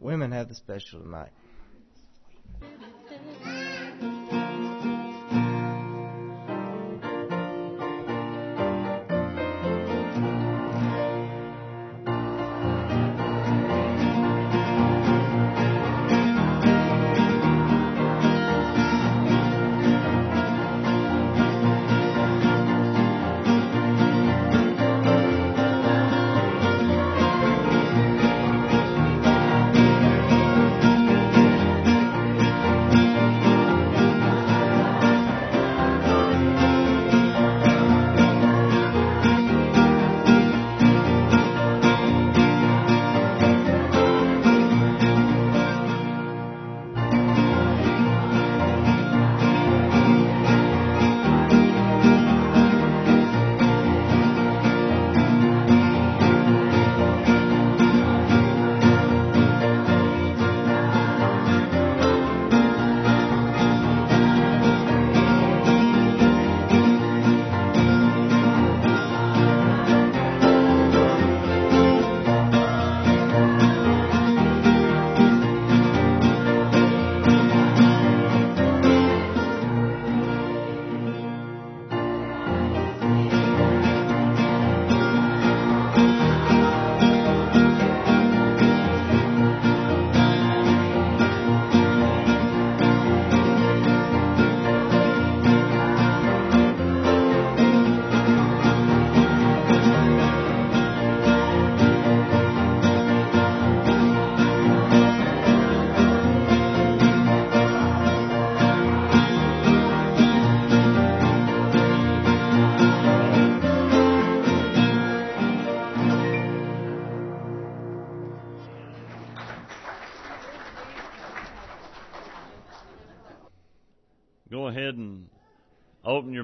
women have the special tonight.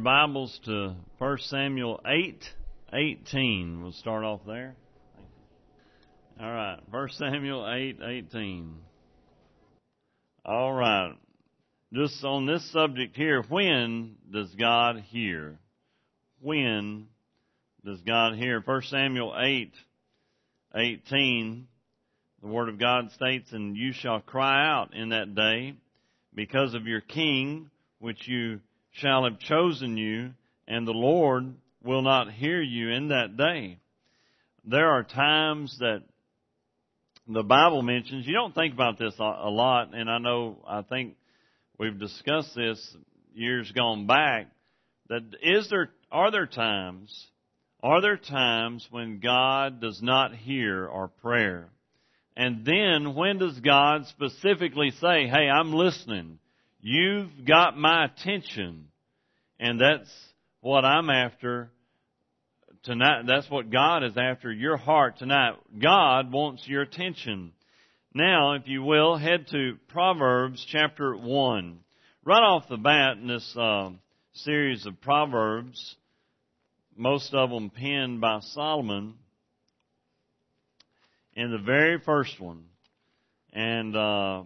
Bibles to 1 Samuel 8 18. We'll start off there. All right, 1 Samuel 8 18. All right. Just on this subject here, when does God hear? When does God hear? 1 Samuel 8 18, the Word of God states, And you shall cry out in that day because of your king, which you shall have chosen you, and the Lord will not hear you in that day. There are times that the Bible mentions, you don't think about this a lot, and I know, I think we've discussed this years gone back, that is there, are there times, are there times when God does not hear our prayer? And then when does God specifically say, hey, I'm listening. You've got my attention. And that's what I'm after tonight. That's what God is after your heart tonight. God wants your attention. Now, if you will, head to Proverbs chapter 1. Right off the bat in this uh, series of Proverbs, most of them penned by Solomon, in the very first one. And uh,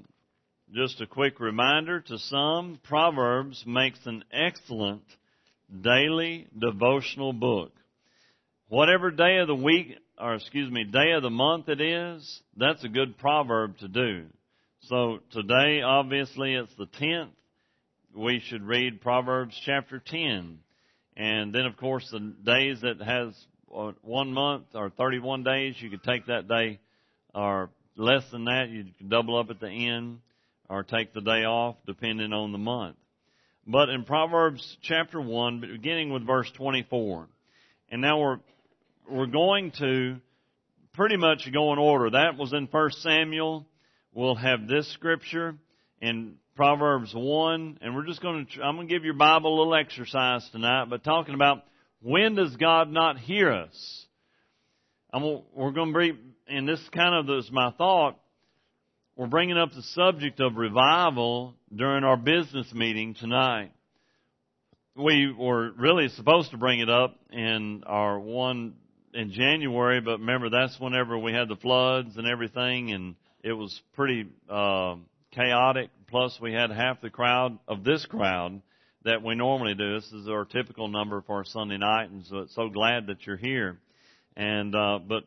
just a quick reminder to some, Proverbs makes an excellent daily devotional book. Whatever day of the week, or excuse me, day of the month it is, that's a good proverb to do. So today, obviously, it's the 10th. We should read Proverbs chapter 10. And then, of course, the days that has uh, one month or 31 days, you could take that day, or less than that, you could double up at the end or take the day off depending on the month. But in Proverbs chapter 1, beginning with verse 24, and now we're, we're going to pretty much go in order. That was in 1 Samuel. We'll have this scripture in Proverbs 1, and we're just going to, I'm going to give your Bible a little exercise tonight, but talking about when does God not hear us? I'm, we're going to bring, and this kind of is my thought, we're bringing up the subject of revival during our business meeting tonight. We were really supposed to bring it up in our one in January, but remember that's whenever we had the floods and everything, and it was pretty uh, chaotic. Plus, we had half the crowd of this crowd that we normally do. This is our typical number for our Sunday night, and so it's so glad that you're here. And uh, but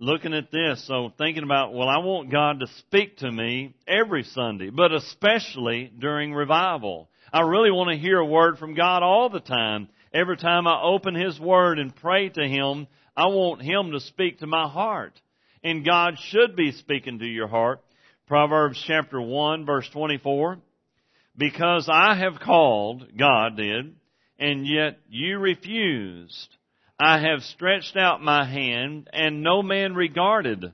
looking at this, so thinking about, well, I want God to speak to me every Sunday, but especially during revival. I really want to hear a word from God all the time. Every time I open His Word and pray to Him, I want Him to speak to my heart. And God should be speaking to your heart. Proverbs chapter 1 verse 24. Because I have called, God did, and yet you refused. I have stretched out my hand and no man regarded.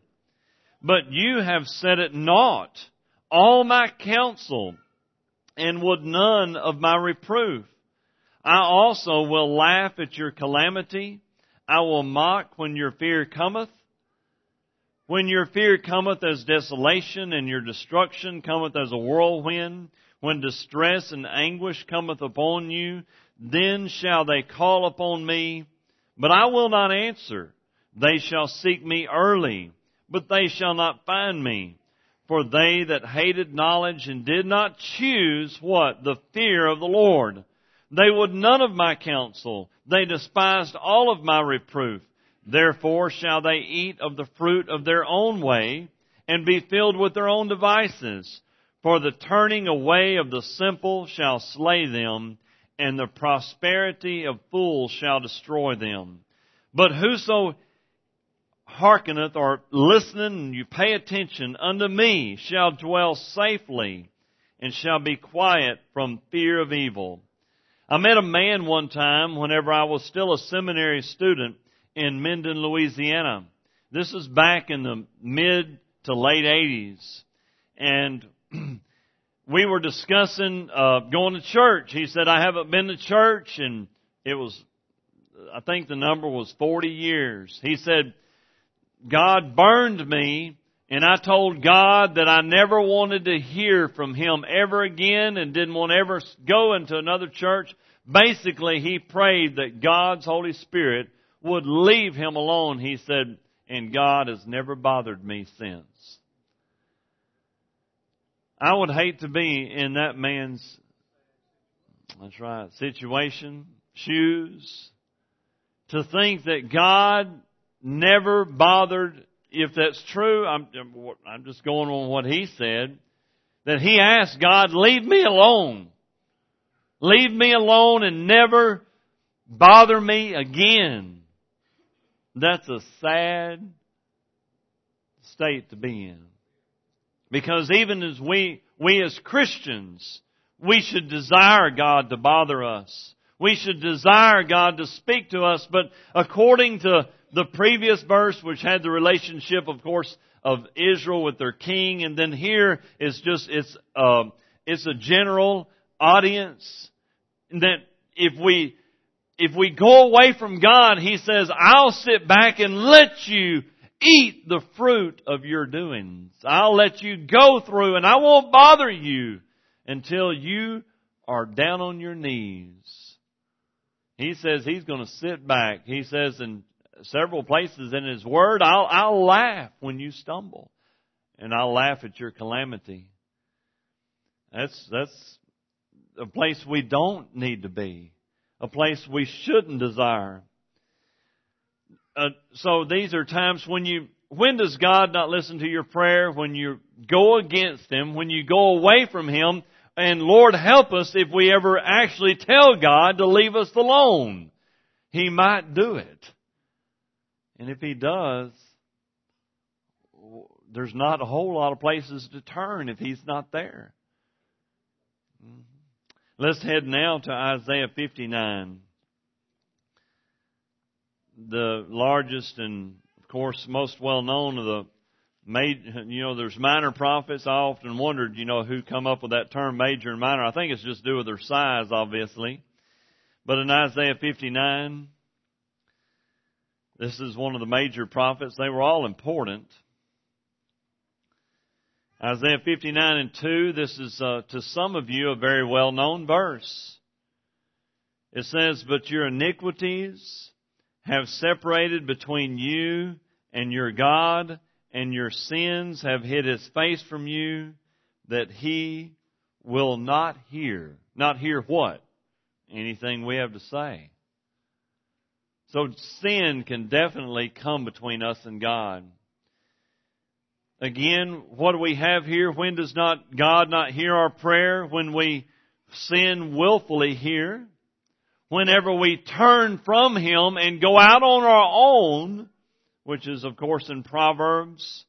But you have set at naught all my counsel and would none of my reproof. I also will laugh at your calamity. I will mock when your fear cometh. When your fear cometh as desolation and your destruction cometh as a whirlwind, when distress and anguish cometh upon you, then shall they call upon me, but I will not answer. They shall seek me early, but they shall not find me. For they that hated knowledge and did not choose what? The fear of the Lord. They would none of my counsel. They despised all of my reproof. Therefore shall they eat of the fruit of their own way and be filled with their own devices. For the turning away of the simple shall slay them and the prosperity of fools shall destroy them. But whoso hearkeneth or listeneth and you pay attention unto me shall dwell safely and shall be quiet from fear of evil. I met a man one time whenever I was still a seminary student in Minden, Louisiana. This is back in the mid to late 80s. And we were discussing uh, going to church. He said, I haven't been to church, and it was, I think the number was 40 years. He said, God burned me and I told God that I never wanted to hear from Him ever again and didn't want to ever go into another church. Basically, he prayed that God's Holy Spirit would leave him alone. He said, and God has never bothered me since. I would hate to be in that man's, that's right, situation, shoes, to think that God never bothered, if that's true, I'm, I'm just going on what he said, that he asked God, leave me alone. Leave me alone and never bother me again. That's a sad state to be in. Because even as we, we as Christians, we should desire God to bother us. We should desire God to speak to us, but according to the previous verse, which had the relationship, of course, of Israel with their king, and then here is just, it's, uh, it's a general audience that if we, if we go away from God, He says, I'll sit back and let you eat the fruit of your doings. I'll let you go through and I won't bother you until you are down on your knees. He says he's going to sit back. He says in several places in his word, I'll, I'll laugh when you stumble and I'll laugh at your calamity. That's, that's a place we don't need to be. A place we shouldn't desire. Uh, so these are times when you, when does God not listen to your prayer? When you go against Him, when you go away from Him, and Lord help us if we ever actually tell God to leave us alone. He might do it. And if He does, there's not a whole lot of places to turn if He's not there. Mm-hmm. Let's head now to Isaiah 59 the largest and, of course, most well known of the made, you know, there's minor prophets. I often wondered, you know, who come up with that term major and minor. I think it's just due with their size, obviously. But in Isaiah 59, this is one of the major prophets. They were all important. Isaiah 59 and 2, this is uh, to some of you a very well known verse. It says, But your iniquities have separated between you and your God, and your sins have hid his face from you, that he will not hear. Not hear what? Anything we have to say. So sin can definitely come between us and God. Again, what do we have here? When does not God not hear our prayer? When we sin willfully here. Whenever we turn from Him and go out on our own, which is of course in Proverbs,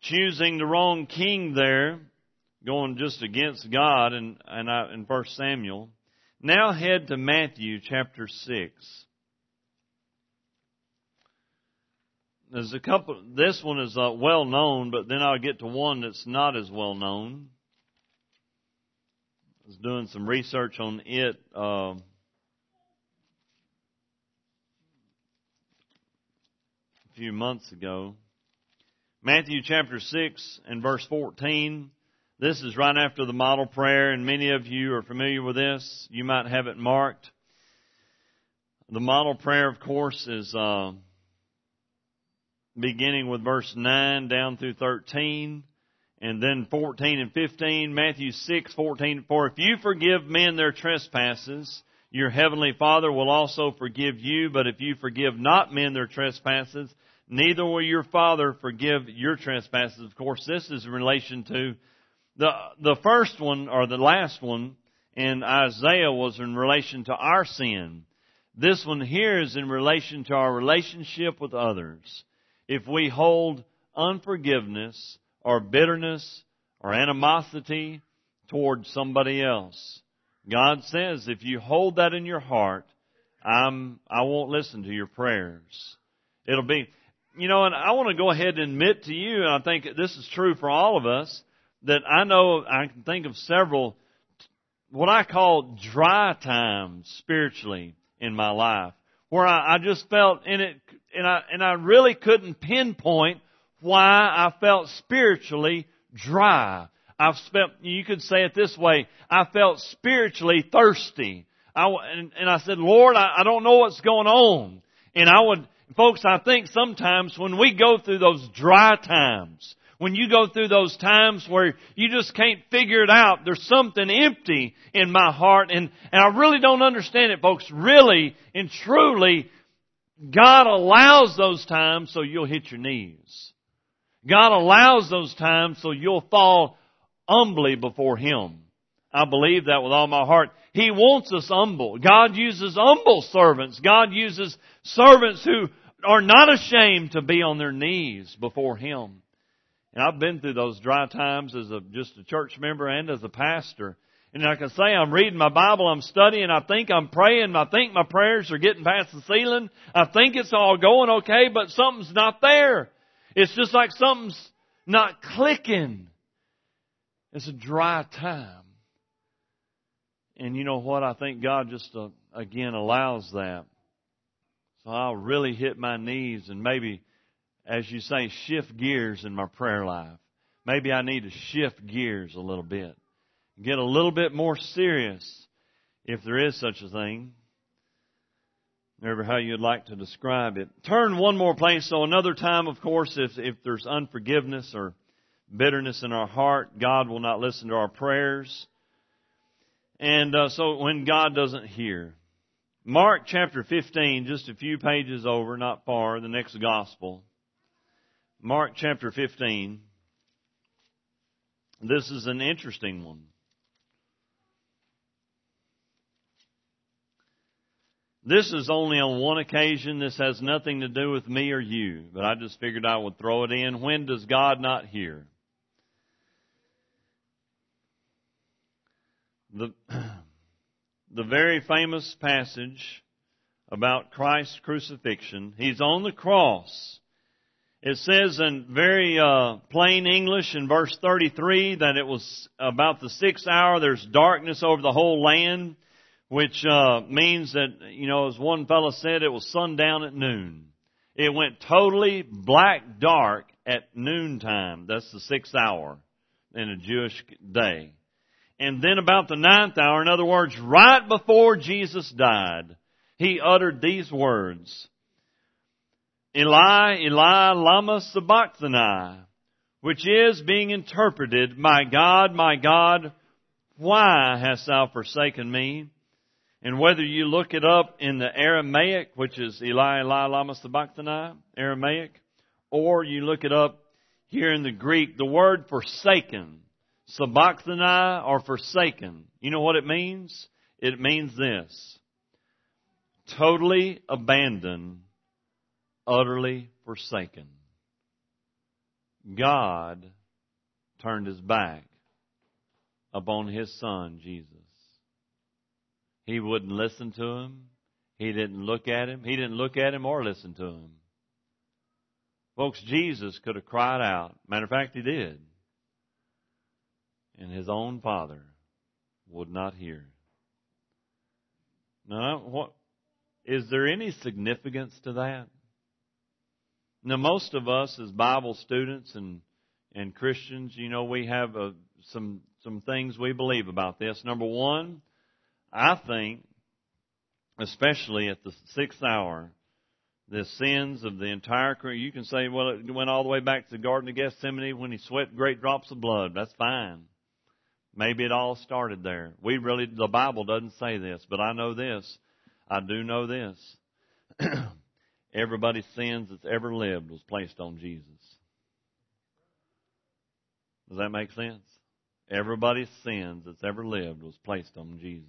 choosing the wrong king there, going just against God in, in, in 1 Samuel. Now head to Matthew chapter 6. There's a couple, this one is uh, well known, but then I'll get to one that's not as well known. Was doing some research on it, uh, a few months ago. Matthew chapter 6 and verse 14. This is right after the model prayer, and many of you are familiar with this. You might have it marked. The model prayer, of course, is uh, beginning with verse 9 down through 13, and then 14 and 15. Matthew 6, 14. For if you forgive men their trespasses, your heavenly Father will also forgive you. But if you forgive not men their trespasses, neither will your Father forgive your trespasses. Of course, this is in relation to the, the first one, or the last one, in Isaiah was in relation to our sin. This one here is in relation to our relationship with others. If we hold unforgiveness or bitterness or animosity towards somebody else, God says if you hold that in your heart, I'm, I won't listen to your prayers. It'll be, you know, and I want to go ahead and admit to you, and I think this is true for all of us, that I know I can think of several what I call dry times spiritually in my life where I, I just felt in it and I and I really couldn't pinpoint why I felt spiritually dry. I've spent you could say it this way, I felt spiritually thirsty. I and, and I said, Lord, I, I don't know what's going on. And I would folks, I think sometimes when we go through those dry times, when you go through those times where you just can't figure it out, there's something empty in my heart and, and I really don't understand it, folks. Really and truly, God allows those times so you'll hit your knees. God allows those times so you'll fall humbly before Him. I believe that with all my heart. He wants us humble. God uses humble servants. God uses servants who are not ashamed to be on their knees before Him. And I've been through those dry times as a, just a church member and as a pastor. And I can say I'm reading my Bible, I'm studying, I think I'm praying, I think my prayers are getting past the ceiling, I think it's all going okay, but something's not there. It's just like something's not clicking. It's a dry time. And you know what? I think God just, uh, again, allows that. So I'll really hit my knees and maybe as you say, shift gears in my prayer life. Maybe I need to shift gears a little bit. Get a little bit more serious, if there is such a thing. Never how you'd like to describe it. Turn one more place. So another time, of course, if, if there's unforgiveness or bitterness in our heart, God will not listen to our prayers. And uh, so when God doesn't hear. Mark chapter 15, just a few pages over, not far, the next gospel. Mark chapter 15. This is an interesting one. This is only on one occasion. This has nothing to do with me or you, but I just figured I would throw it in. When does God not hear? The, the very famous passage about Christ's crucifixion. He's on the cross. It says in very uh, plain English in verse 33 that it was about the sixth hour. There's darkness over the whole land, which uh, means that you know, as one fellow said, it was sundown at noon. It went totally black dark at noontime. That's the sixth hour in a Jewish day. And then about the ninth hour, in other words, right before Jesus died, he uttered these words. Eli, Eli, lama sabachthani, which is being interpreted, My God, my God, why hast thou forsaken me? And whether you look it up in the Aramaic, which is Eli, Eli, lama sabachthani, Aramaic, or you look it up here in the Greek, the word forsaken, sabachthani or forsaken, you know what it means? It means this. Totally abandoned, utterly forsaken. God turned his back upon his son, Jesus. He wouldn't listen to him. He didn't look at him. He didn't look at him or listen to him. Folks, Jesus could have cried out. Matter of fact, he did. And his own father would not hear. Now, what, is there any significance to that? Now, most of us as Bible students and, and Christians, you know, we have a, some, some things we believe about this. Number one, I think, especially at the sixth hour, the sins of the entire creation. You can say, well, it went all the way back to the Garden of Gethsemane when he sweat great drops of blood. That's fine. Maybe it all started there. We really, the Bible doesn't say this, but I know this. I do know this. Everybody's sins that's ever lived was placed on Jesus. Does that make sense? Everybody's sins that's ever lived was placed on Jesus.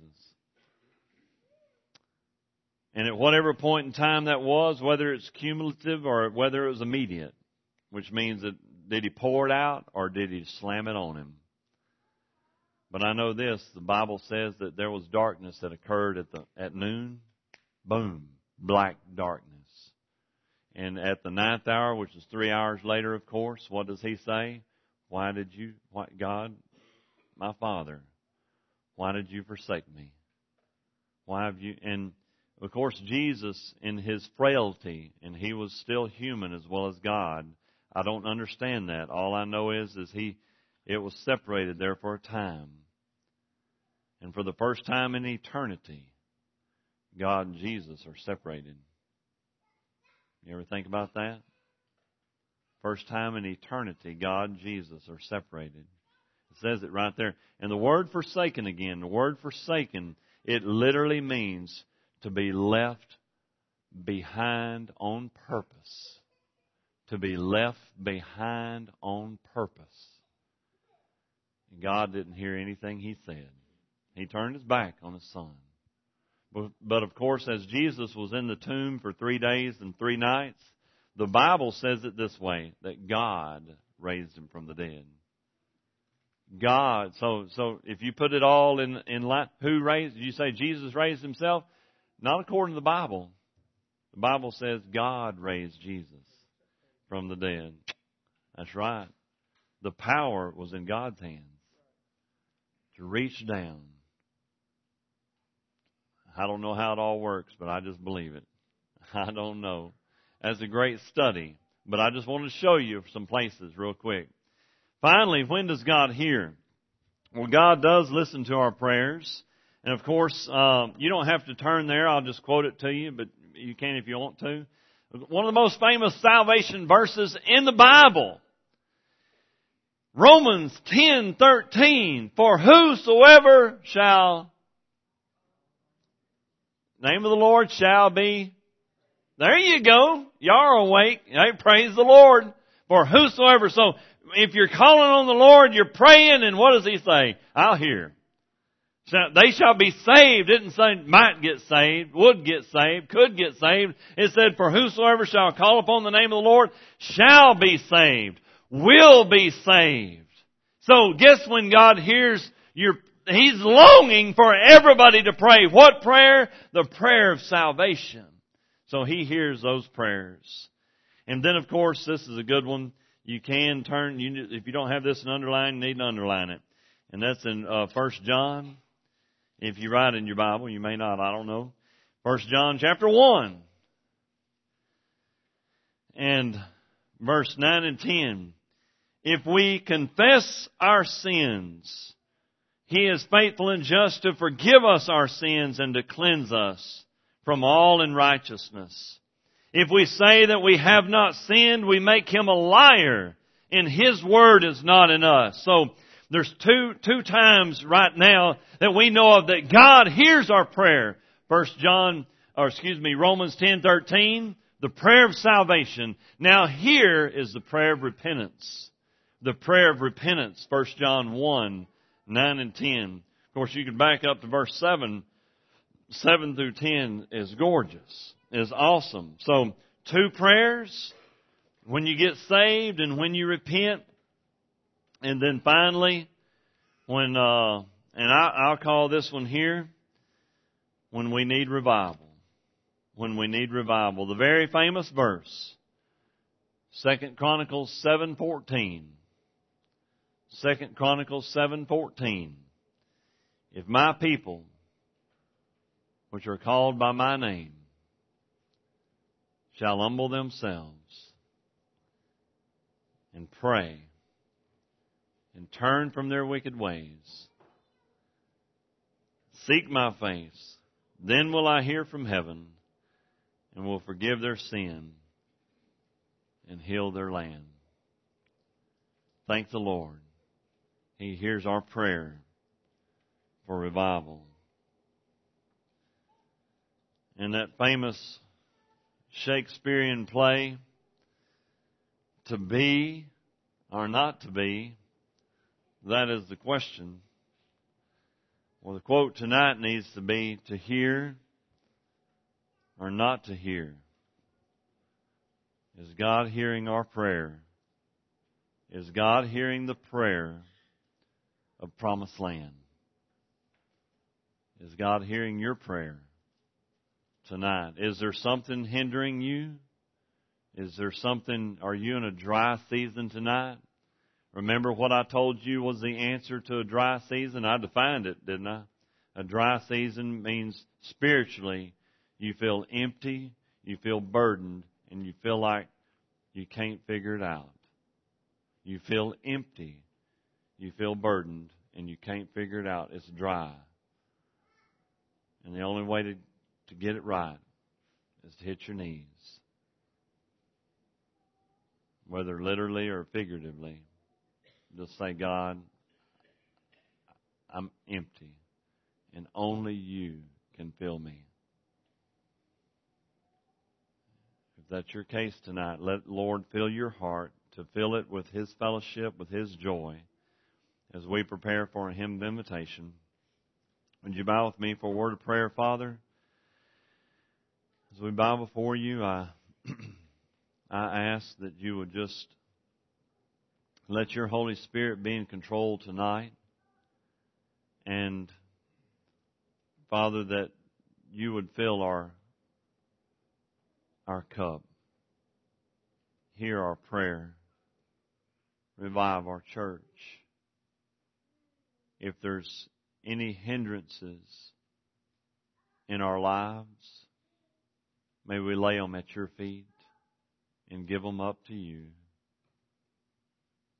And at whatever point in time that was, whether it's cumulative or whether it was immediate, which means that did he pour it out or did he slam it on him? But I know this, the Bible says that there was darkness that occurred at the at noon. Boom. Black darkness. And at the ninth hour, which is three hours later, of course, what does he say? Why did you, what, God, my Father, why did you forsake me? Why have you, and of course, Jesus, in his frailty, and he was still human as well as God. I don't understand that. All I know is, is he, it was separated there for a time. And for the first time in eternity, God and Jesus are separated. You ever think about that? First time in eternity, God and Jesus are separated. Says it right there. And the word forsaken again, the word forsaken, it literally means to be left behind on purpose. To be left behind on purpose. And God didn't hear anything he said. He turned his back on his son. But of course, as Jesus was in the tomb for three days and three nights, the Bible says it this way, that God raised him from the dead. God, so, so if you put it all in, in line, who raised, you say Jesus raised himself? Not according to the Bible. The Bible says God raised Jesus from the dead. That's right. The power was in God's hands to reach down. I don't know how it all works, but I just believe it. I don't know. That's a great study, but I just want to show you some places real quick. Finally, when does God hear? Well, God does listen to our prayers. And of course, uh, you don't have to turn there. I'll just quote it to you, but you can if you want to. One of the most famous salvation verses in the Bible. Romans 10:13 For whosoever shall name of the Lord shall be There you go. You are awake. Hey, praise the Lord. For whosoever so if you're calling on the Lord, you're praying and what does he say? I'll hear. They shall be saved. It didn't say might get saved, would get saved, could get saved. It said, for whosoever shall call upon the name of the Lord shall be saved, will be saved. So guess when God hears your, He's longing for everybody to pray. What prayer? The prayer of salvation. So He hears those prayers. And then of course, this is a good one. You can turn, you, if you don't have this in underline, you need to underline it. And that's in uh, 1 John if you write in your Bible, you may not, I don't know. First John chapter 1. And verse 9 and 10. If we confess our sins, He is faithful and just to forgive us our sins and to cleanse us from all unrighteousness. If we say that we have not sinned, we make Him a liar and His word is not in us. So, there's two, two times right now that we know of that God hears our prayer. First John, or excuse me, Romans 10, 13. the prayer of salvation. Now here is the prayer of repentance. The prayer of repentance, 1 John 1, 9 and 10. Of course, you could back up to verse 7. 7 through 10 is gorgeous, is awesome. So, two prayers when you get saved and when you repent. And then finally, when, uh, and I, I'll call this one here, when we need revival. When we need revival. The very famous verse, Second Chronicles 7:14. Second Chronicles 7:14. If my people, which are called by my name, shall humble themselves and pray and turn from their wicked ways, seek my face, then will I hear from heaven and will forgive their sin and heal their land. Thank the Lord. He hears our prayer for revival. In that famous Shakespearean play, to be or not to be, that is the question. Well, the quote tonight needs to be to hear or not to hear. Is God hearing our prayer? Is God hearing the prayer of promised land? Is God hearing your prayer tonight? Is there something hindering you? Is there something, are you in a dry season tonight? Remember what I told you was the answer to a dry season? I defined it, didn't I? A dry season means spiritually you feel empty, you feel burdened, and you feel like you can't figure it out. You feel empty, you feel burdened, and you can't figure it out. It's dry. And the only way to, to get it right is to hit your knees. Whether literally or figuratively. Just say, God, I'm empty, and only you can fill me. If that's your case tonight, let Lord fill your heart to fill it with His fellowship, with His joy, as we prepare for a hymn of invitation. Would you bow with me for a word of prayer, Father? As we bow before you, I, I ask that you would just let your Holy Spirit be in control tonight. And, Father, that you would fill our, our cup. Hear our prayer. Revive our church. If there's any hindrances in our lives, may we lay them at your feet and give them up to you.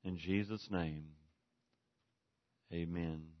In Jesus' name, amen.